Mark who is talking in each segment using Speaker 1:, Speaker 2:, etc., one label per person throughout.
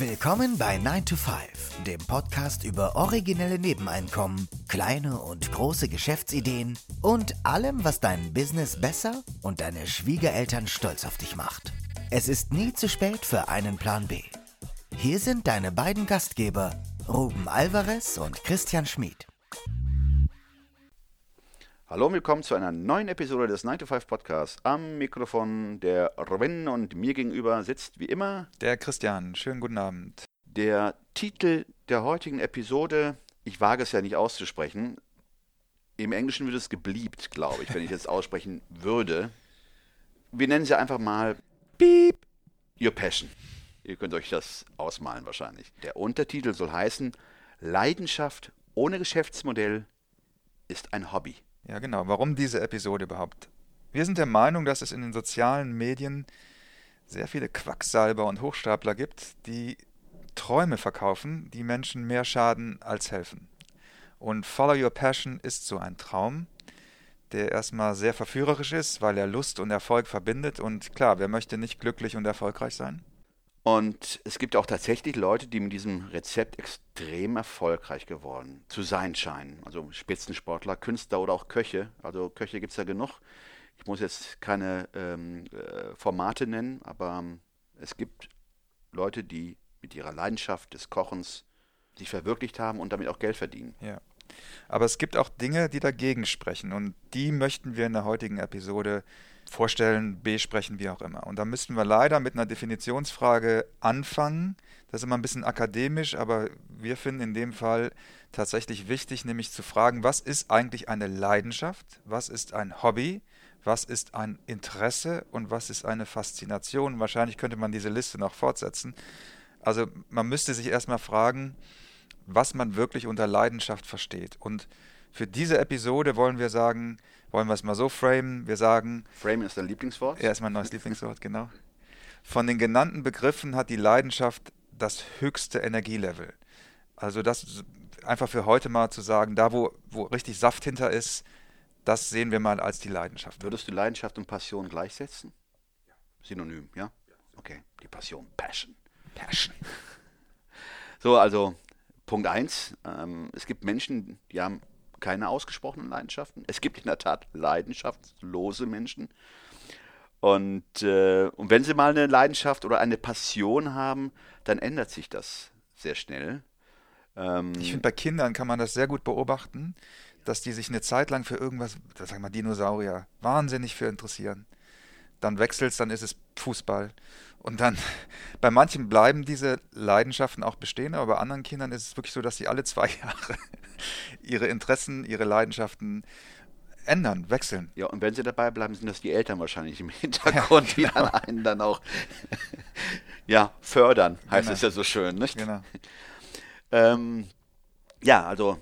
Speaker 1: Willkommen bei 9 to 5, dem Podcast über originelle Nebeneinkommen, kleine und große Geschäftsideen und allem, was dein Business besser und deine Schwiegereltern stolz auf dich macht. Es ist nie zu spät für einen Plan B. Hier sind deine beiden Gastgeber, Ruben Alvarez und Christian Schmid.
Speaker 2: Hallo und willkommen zu einer neuen Episode des 9 to 5 Podcasts. Am Mikrofon der Robin und mir gegenüber sitzt wie immer
Speaker 3: Der Christian. Schönen guten Abend.
Speaker 2: der Titel der heutigen Episode. Ich wage es ja nicht auszusprechen. Im Englischen würde es gebliebt, glaube ich, wenn ich es aussprechen würde. Wir nennen sie einfach mal Beep Your Passion. Ihr könnt euch das ausmalen wahrscheinlich. Der Untertitel soll heißen Leidenschaft ohne Geschäftsmodell ist ein Hobby.
Speaker 3: Ja, genau. Warum diese Episode überhaupt? Wir sind der Meinung, dass es in den sozialen Medien sehr viele Quacksalber und Hochstapler gibt, die Träume verkaufen, die Menschen mehr schaden als helfen. Und Follow Your Passion ist so ein Traum, der erstmal sehr verführerisch ist, weil er Lust und Erfolg verbindet. Und klar, wer möchte nicht glücklich und erfolgreich sein?
Speaker 2: Und es gibt auch tatsächlich Leute, die mit diesem Rezept extrem erfolgreich geworden zu sein scheinen. Also Spitzensportler, Künstler oder auch Köche. Also Köche gibt es ja genug. Ich muss jetzt keine ähm, äh, Formate nennen, aber ähm, es gibt Leute, die mit ihrer Leidenschaft des Kochens sich verwirklicht haben und damit auch Geld verdienen.
Speaker 3: Ja. Aber es gibt auch Dinge, die dagegen sprechen. Und die möchten wir in der heutigen Episode vorstellen, besprechen, wie auch immer. Und da müssten wir leider mit einer Definitionsfrage anfangen. Das ist immer ein bisschen akademisch, aber wir finden in dem Fall tatsächlich wichtig, nämlich zu fragen, was ist eigentlich eine Leidenschaft? Was ist ein Hobby? Was ist ein Interesse und was ist eine Faszination? Wahrscheinlich könnte man diese Liste noch fortsetzen. Also man müsste sich erstmal fragen, was man wirklich unter Leidenschaft versteht. Und für diese Episode wollen wir sagen, wollen wir es mal so framen, wir sagen,
Speaker 2: Frame ist dein Lieblingswort?
Speaker 3: ja, ist mein neues Lieblingswort, genau. Von den genannten Begriffen hat die Leidenschaft das höchste Energielevel. Also das einfach für heute mal zu sagen, da wo, wo richtig Saft hinter ist, das sehen wir mal als die Leidenschaft.
Speaker 2: Würdest du Leidenschaft und Passion gleichsetzen? Synonym, ja? Okay, die Passion, Passion.
Speaker 3: Passion.
Speaker 2: So, also Punkt 1. Ähm, es gibt Menschen, die haben keine ausgesprochenen Leidenschaften. Es gibt in der Tat leidenschaftslose Menschen. Und, äh, und wenn sie mal eine Leidenschaft oder eine Passion haben, dann ändert sich das sehr schnell. Ähm,
Speaker 3: Ich finde, bei Kindern kann man das sehr gut beobachten, dass die sich eine Zeit lang für irgendwas, sagen wir mal Dinosaurier, wahnsinnig für interessieren. Dann wechselt es, dann ist es Fußball. Und dann, bei manchen bleiben diese Leidenschaften auch bestehen, aber bei anderen Kindern ist es wirklich so, dass sie alle zwei Jahre ihre Interessen, ihre Leidenschaften ändern, wechseln.
Speaker 2: ja, und wenn sie dabei bleiben, sind das die Eltern wahrscheinlich im Hintergrund, die dann einen dann auch ja, fördern, heißt
Speaker 3: Genau.
Speaker 2: es ja so schön, nicht?
Speaker 3: Genau.
Speaker 2: Ähm, ja, also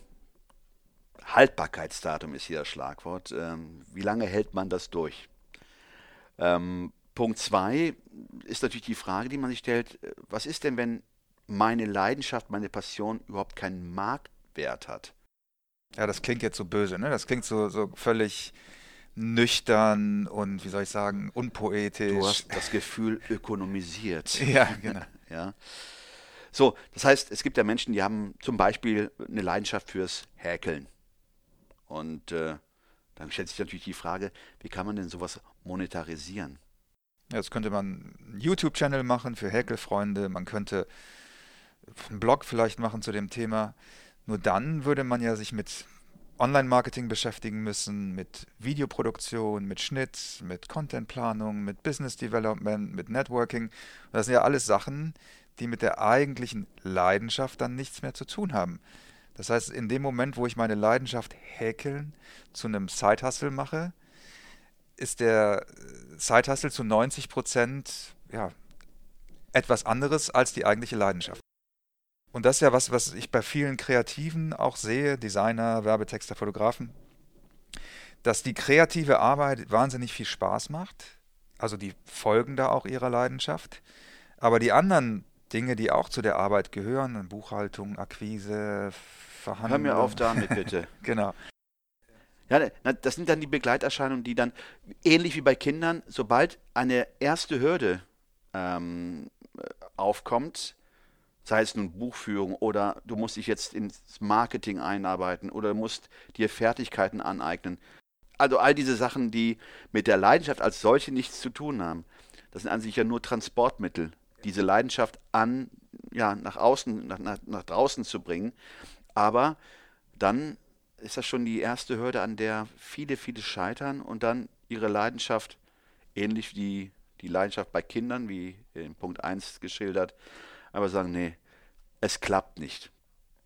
Speaker 2: Haltbarkeitsdatum ist hier das Schlagwort. Ähm, wie lange hält man das durch? Ähm, Punkt 2 ist natürlich die Frage, die man sich stellt, äh, was ist denn, wenn meine Leidenschaft, meine Passion überhaupt keinen Marktwert hat?
Speaker 3: Ja, das klingt jetzt so böse, ne? Das klingt so, so völlig nüchtern und, wie soll ich sagen, unpoetisch.
Speaker 2: Du hast das Gefühl ökonomisiert.
Speaker 3: Ja, genau.
Speaker 2: Ja. So, das heißt, es gibt ja Menschen, die haben zum Beispiel eine Leidenschaft fürs Häkeln. Und äh, dann stellt sich natürlich die Frage, wie kann man denn sowas monetarisieren?
Speaker 3: Jetzt könnte man einen YouTube-Channel machen für Häkelfreunde, man könnte einen Blog vielleicht machen zu dem Thema. Nur dann würde man ja sich mit Online-Marketing beschäftigen müssen, mit Videoproduktion, mit Schnitt, mit Contentplanung, mit Business Development, mit Networking. Das sind ja alles Sachen, die mit der eigentlichen Leidenschaft dann nichts mehr zu tun haben. Das heißt, in dem Moment, wo ich meine Leidenschaft Häkeln zu einem Side-Hustle mache, ist der äh, Side-Hustle zu 90 Prozent ja, etwas anderes als die eigentliche Leidenschaft. Und das ist ja was, was ich bei vielen Kreativen auch sehe, Designer, Werbetexter, Fotografen, dass die kreative Arbeit wahnsinnig viel Spaß macht. Also die folgen da auch ihrer Leidenschaft. Aber die anderen Dinge, die auch zu der Arbeit gehören, Buchhaltung, Akquise,
Speaker 2: Hör
Speaker 3: Verhandlung.
Speaker 2: mir auf damit, bitte.
Speaker 3: Genau.
Speaker 2: Ja, ne, das sind dann die Begleiterscheinungen, die dann, ähnlich wie bei Kindern, sobald eine erste Hürde ähm, äh, aufkommt, sei es nun Buchführung oder du musst dich jetzt ins Marketing einarbeiten oder musst dir Fertigkeiten aneignen. Also all diese Sachen, die mit der Leidenschaft als solche nichts zu tun haben. Das sind an sich ja nur Transportmittel, diese Leidenschaft an, ja, nach außen, nach, nach, nach draußen zu bringen. Aber dann ist das schon die erste Hürde, an der viele, viele scheitern und dann ihre Leidenschaft, ähnlich wie die Leidenschaft bei Kindern, wie in Punkt 1 geschildert, aber sagen, nee, es klappt nicht.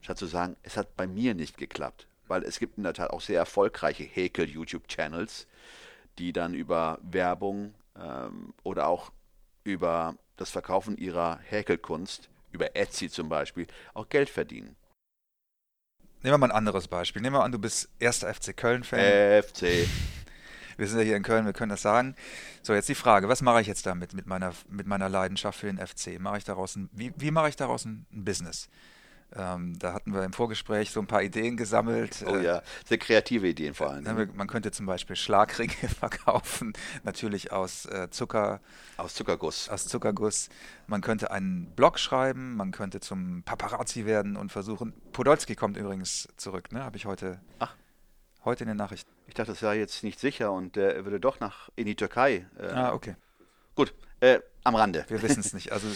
Speaker 2: Statt zu sagen, es hat bei mir nicht geklappt. Weil es gibt in der Tat auch sehr erfolgreiche Häkel-YouTube-Channels, die dann über Werbung ähm, oder auch über das Verkaufen ihrer Häkelkunst, über Etsy zum Beispiel, auch Geld verdienen.
Speaker 3: Nehmen wir mal ein anderes Beispiel. Nehmen wir an, du bist erster FC Köln-Fan.
Speaker 2: FC.
Speaker 3: Wir sind ja hier in Köln, wir können das sagen. So, jetzt die Frage, was mache ich jetzt damit, mit meiner, mit meiner Leidenschaft für den FC? Mache ich daraus ein, wie, wie mache ich daraus ein, ein Business? Ähm, da hatten wir im Vorgespräch so ein paar Ideen gesammelt.
Speaker 2: Oh ja, sehr kreative Ideen vor allem.
Speaker 3: Wir, man könnte zum Beispiel Schlagringe verkaufen, natürlich aus äh, Zucker.
Speaker 2: Aus Zuckerguss.
Speaker 3: Aus Zuckerguss. Man könnte einen Blog schreiben, man könnte zum Paparazzi werden und versuchen. Podolski kommt übrigens zurück, ne? Habe ich heute.
Speaker 2: Ach.
Speaker 3: Heute in den Nachrichten.
Speaker 2: Ich dachte, das wäre jetzt nicht sicher und äh, er würde doch nach in die Türkei.
Speaker 3: Äh, ah, okay.
Speaker 2: Gut, äh, am Rande.
Speaker 3: Wir wissen es nicht. Also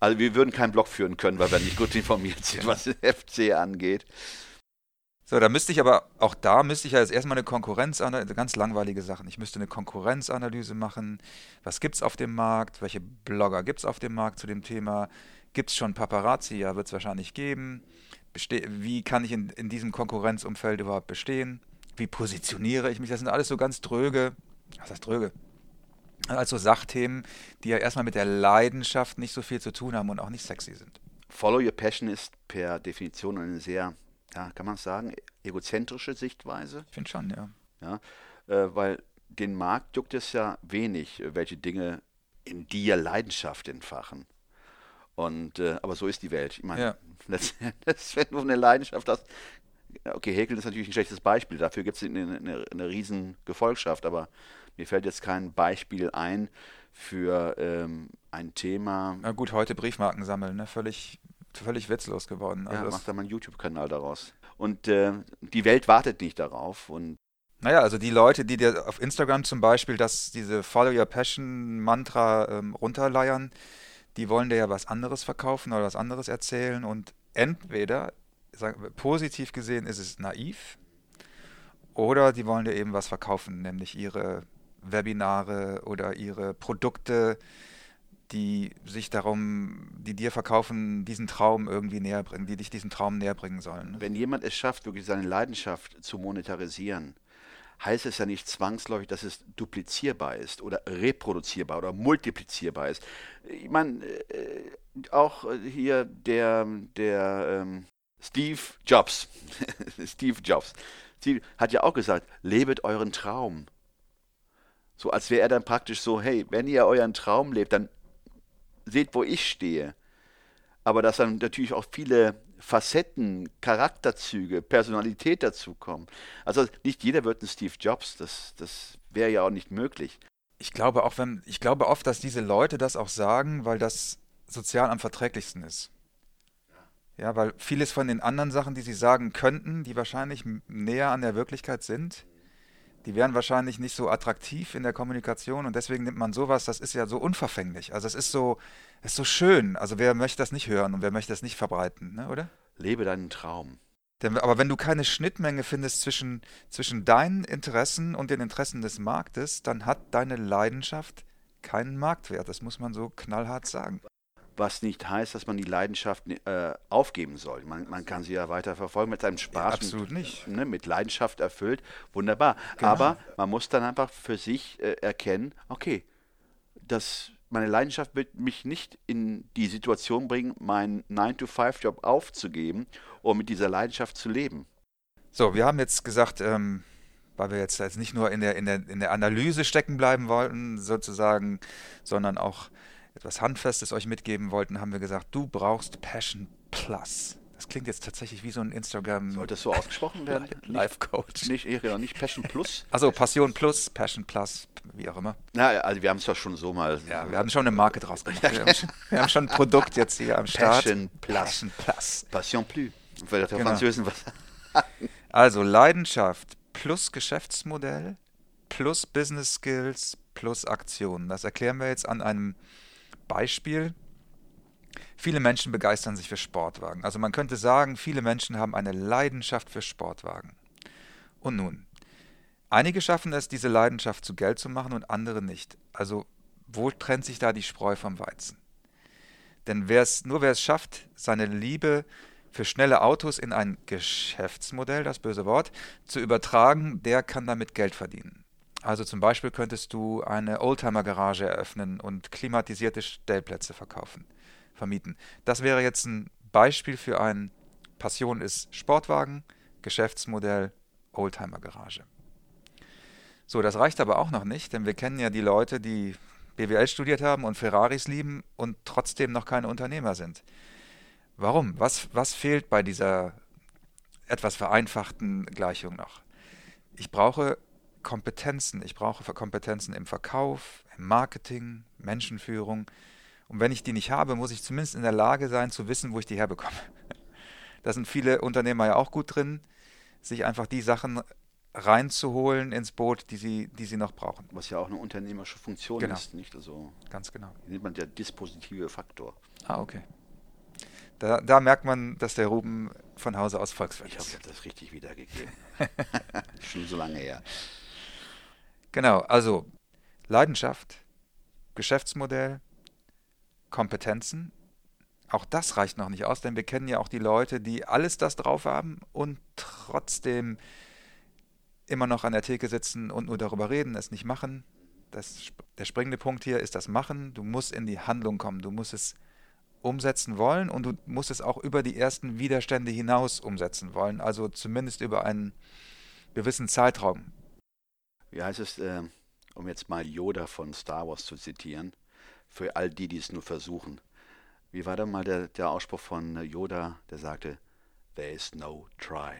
Speaker 2: Also wir würden keinen Blog führen können, weil wir nicht gut informiert sind, was den FC angeht.
Speaker 3: So, da müsste ich aber, auch da müsste ich ja jetzt erstmal eine Konkurrenzanalyse, ganz langweilige Sachen. Ich müsste eine Konkurrenzanalyse machen. Was gibt es auf dem Markt? Welche Blogger gibt es auf dem Markt zu dem Thema? Gibt es schon Paparazzi? Ja, wird es wahrscheinlich geben. Beste wie kann ich in, in diesem Konkurrenzumfeld überhaupt bestehen? Wie positioniere ich mich? Das sind alles so ganz dröge, was heißt dröge? Also Sachthemen, die ja erstmal mit der Leidenschaft nicht so viel zu tun haben und auch nicht sexy sind.
Speaker 2: Follow Your Passion ist per Definition eine sehr, ja, kann man sagen, egozentrische Sichtweise.
Speaker 3: Ich finde schon, ja.
Speaker 2: ja äh, weil den Markt juckt es ja wenig, welche Dinge in dir Leidenschaft entfachen. Und, äh, aber so ist die Welt. Ich meine, ja. wenn du eine Leidenschaft hast, okay, Häkeln ist natürlich ein schlechtes Beispiel, dafür gibt es eine, eine, eine riesen Gefolgschaft, aber mir fällt jetzt kein Beispiel ein für ähm, ein Thema.
Speaker 3: Na gut, heute Briefmarken sammeln, ne? völlig, völlig witzlos geworden.
Speaker 2: Also ja, mach da mal einen YouTube-Kanal daraus. Und äh, die Welt wartet nicht darauf. Und
Speaker 3: naja, also die Leute, die dir auf Instagram zum Beispiel das, diese Follow Your Passion Mantra ähm, runterleiern, die wollen dir ja was anderes verkaufen oder was anderes erzählen und entweder, sagen, positiv gesehen, ist es naiv oder die wollen dir eben was verkaufen, nämlich ihre Webinare oder ihre Produkte, die sich darum, die dir verkaufen, diesen Traum irgendwie näher bringen, die dich diesen Traum näher bringen sollen.
Speaker 2: Wenn jemand es schafft, wirklich seine Leidenschaft zu monetarisieren, heißt es ja nicht zwangsläufig, dass es duplizierbar ist oder reproduzierbar oder multiplizierbar ist. Ich meine, äh, auch hier der, der ähm, Steve Jobs, Steve Jobs, Steve hat ja auch gesagt, lebet euren Traum. So als wäre er dann praktisch so, hey, wenn ihr euren Traum lebt, dann seht, wo ich stehe. Aber dass dann natürlich auch viele Facetten, Charakterzüge, Personalität dazukommen. Also nicht jeder wird ein Steve Jobs, das, das wäre ja auch nicht möglich.
Speaker 3: Ich glaube auch, wenn, ich glaube oft, dass diese Leute das auch sagen, weil das sozial am verträglichsten ist. Ja, weil vieles von den anderen Sachen, die sie sagen könnten, die wahrscheinlich näher an der Wirklichkeit sind, die wären wahrscheinlich nicht so attraktiv in der Kommunikation und deswegen nimmt man sowas, das ist ja so unverfänglich. Also es ist so, es ist so schön. Also wer möchte das nicht hören und wer möchte das nicht verbreiten, ne, oder?
Speaker 2: Lebe deinen Traum.
Speaker 3: Denn, aber wenn du keine Schnittmenge findest zwischen, zwischen deinen Interessen und den Interessen des Marktes, dann hat deine Leidenschaft keinen Marktwert. Das muss man so knallhart sagen
Speaker 2: was nicht heißt, dass man die Leidenschaft äh, aufgeben soll. Man, man, kann sie ja weiter verfolgen mit seinem Spaß. Ja,
Speaker 3: absolut nicht.
Speaker 2: Ne, mit Leidenschaft erfüllt, wunderbar. Genau. Aber man muss dann einfach für sich äh, erkennen, okay, das, meine Leidenschaft wird mich nicht in die Situation bringen, meinen 9-to-5-Job aufzugeben, um mit dieser Leidenschaft zu leben.
Speaker 3: So, wir haben jetzt gesagt, ähm, weil wir jetzt, jetzt nicht nur in der, in, der, in der Analyse stecken bleiben wollten, sozusagen, sondern auch etwas Handfestes euch mitgeben wollten, haben wir gesagt, du brauchst Passion Plus. Das klingt jetzt tatsächlich wie so ein Instagram.
Speaker 2: Sollte es so ausgesprochen werden?
Speaker 3: Life Coach.
Speaker 2: Nicht, nicht, genau, nicht Passion Plus.
Speaker 3: Also Passion Plus, Passion Plus, wie auch immer.
Speaker 2: Na, also wir haben es doch schon so mal.
Speaker 3: Ja, wir haben schon eine Marke draus gemacht. Wir haben, schon, wir haben schon ein Produkt jetzt hier am Start.
Speaker 2: Passion Plus.
Speaker 3: Passion Plus.
Speaker 2: Passion Plus. Weil der
Speaker 3: Genau.
Speaker 2: Französen was.
Speaker 3: Also Leidenschaft plus Geschäftsmodell plus Business Skills plus Aktionen. Das erklären wir jetzt an einem Beispiel. Viele Menschen begeistern sich für Sportwagen. Also man könnte sagen, viele Menschen haben eine Leidenschaft für Sportwagen. Und nun, einige schaffen es, diese Leidenschaft zu Geld zu machen und andere nicht. Also wo trennt sich da die Spreu vom Weizen? Denn wer es, nur wer es schafft, seine Liebe für schnelle Autos in ein Geschäftsmodell, das böse Wort, zu übertragen, der kann damit Geld verdienen. Also zum Beispiel könntest du eine Oldtimer-Garage eröffnen und klimatisierte Stellplätze verkaufen, vermieten. Das wäre jetzt ein Beispiel für ein Passion ist Sportwagen, Geschäftsmodell, Oldtimer-Garage. So, das reicht aber auch noch nicht, denn wir kennen ja die Leute, die BWL studiert haben und Ferraris lieben und trotzdem noch keine Unternehmer sind. Warum? Was, was fehlt bei dieser etwas vereinfachten Gleichung noch? Ich brauche Kompetenzen. Ich brauche Kompetenzen im Verkauf, im Marketing, Menschenführung. Und wenn ich die nicht habe, muss ich zumindest in der Lage sein, zu wissen, wo ich die herbekomme. Da sind viele Unternehmer ja auch gut drin, sich einfach die Sachen reinzuholen ins Boot, die sie, die sie noch brauchen.
Speaker 2: Was ja auch eine unternehmerische Funktion
Speaker 3: Genau.
Speaker 2: ist, nicht? Also
Speaker 3: Ganz genau.
Speaker 2: nennt man der dispositive Faktor.
Speaker 3: Ah, okay. Da, da merkt man, dass der Ruben von Hause aus Volkswirt
Speaker 2: hoffe, ich
Speaker 3: ist.
Speaker 2: habe das richtig wiedergegeben. Schon so lange her.
Speaker 3: Genau, also Leidenschaft, Geschäftsmodell, Kompetenzen. Auch das reicht noch nicht aus, denn wir kennen ja auch die Leute, die alles das drauf haben und trotzdem immer noch an der Theke sitzen und nur darüber reden, es nicht machen. Das, der springende Punkt hier ist das Machen. Du musst in die Handlung kommen. Du musst es umsetzen wollen und du musst es auch über die ersten Widerstände hinaus umsetzen wollen. Also zumindest über einen gewissen Zeitraum.
Speaker 2: Wie heißt es, äh, um jetzt mal Yoda von Star Wars zu zitieren, für all die, die es nur versuchen. Wie war da mal der, der Ausspruch von Yoda, der sagte, There is no try,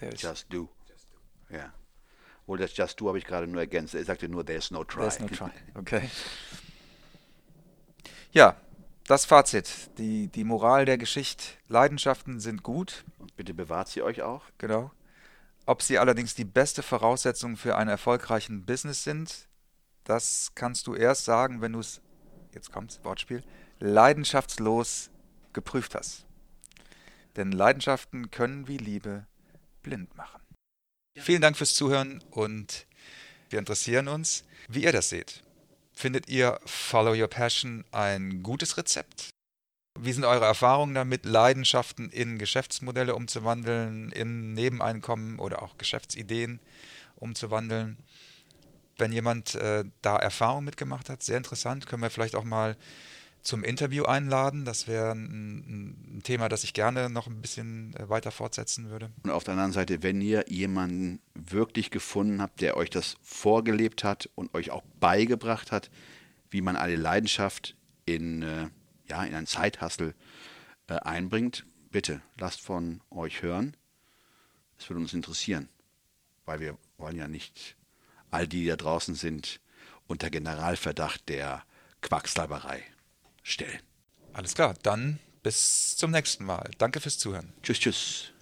Speaker 3: ist
Speaker 2: just do. Ja. Wohl das Just do habe ich gerade nur ergänzt. Er sagte nur, There is no try.
Speaker 3: There's no try. Okay. Ja, das Fazit. Die, die Moral der Geschichte. Leidenschaften sind gut,
Speaker 2: Und bitte bewahrt sie euch auch.
Speaker 3: genau. Ob sie allerdings die beste Voraussetzung für einen erfolgreichen Business sind, das kannst du erst sagen, wenn du es, jetzt kommt's, Wortspiel, leidenschaftslos geprüft hast. Denn Leidenschaften können wie Liebe blind machen. Vielen Dank fürs Zuhören und wir interessieren uns, wie ihr das seht. Findet ihr Follow Your Passion ein gutes Rezept? Wie sind eure Erfahrungen damit, Leidenschaften in Geschäftsmodelle umzuwandeln, in Nebeneinkommen oder auch Geschäftsideen umzuwandeln? Wenn jemand äh, da Erfahrung mitgemacht hat, sehr interessant, können wir vielleicht auch mal zum Interview einladen. Das wäre ein, ein Thema, das ich gerne noch ein bisschen äh, weiter fortsetzen würde.
Speaker 2: Und auf der anderen Seite, wenn ihr jemanden wirklich gefunden habt, der euch das vorgelebt hat und euch auch beigebracht hat, wie man eine Leidenschaft in, äh, ja, in einen Zeithassel äh, einbringt, bitte lasst von euch hören. Es würde uns interessieren, weil wir wollen ja nicht all die, die da draußen sind, unter Generalverdacht der Quacksalberei stellen.
Speaker 3: Alles klar, dann bis zum nächsten Mal. Danke fürs Zuhören.
Speaker 2: Tschüss, tschüss.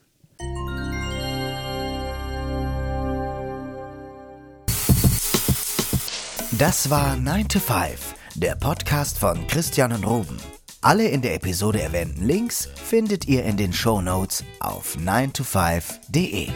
Speaker 1: Das war 9 to 5, der Podcast von Christian und Ruben. Alle in der Episode erwähnten Links findet ihr in den Shownotes auf 9to5.de.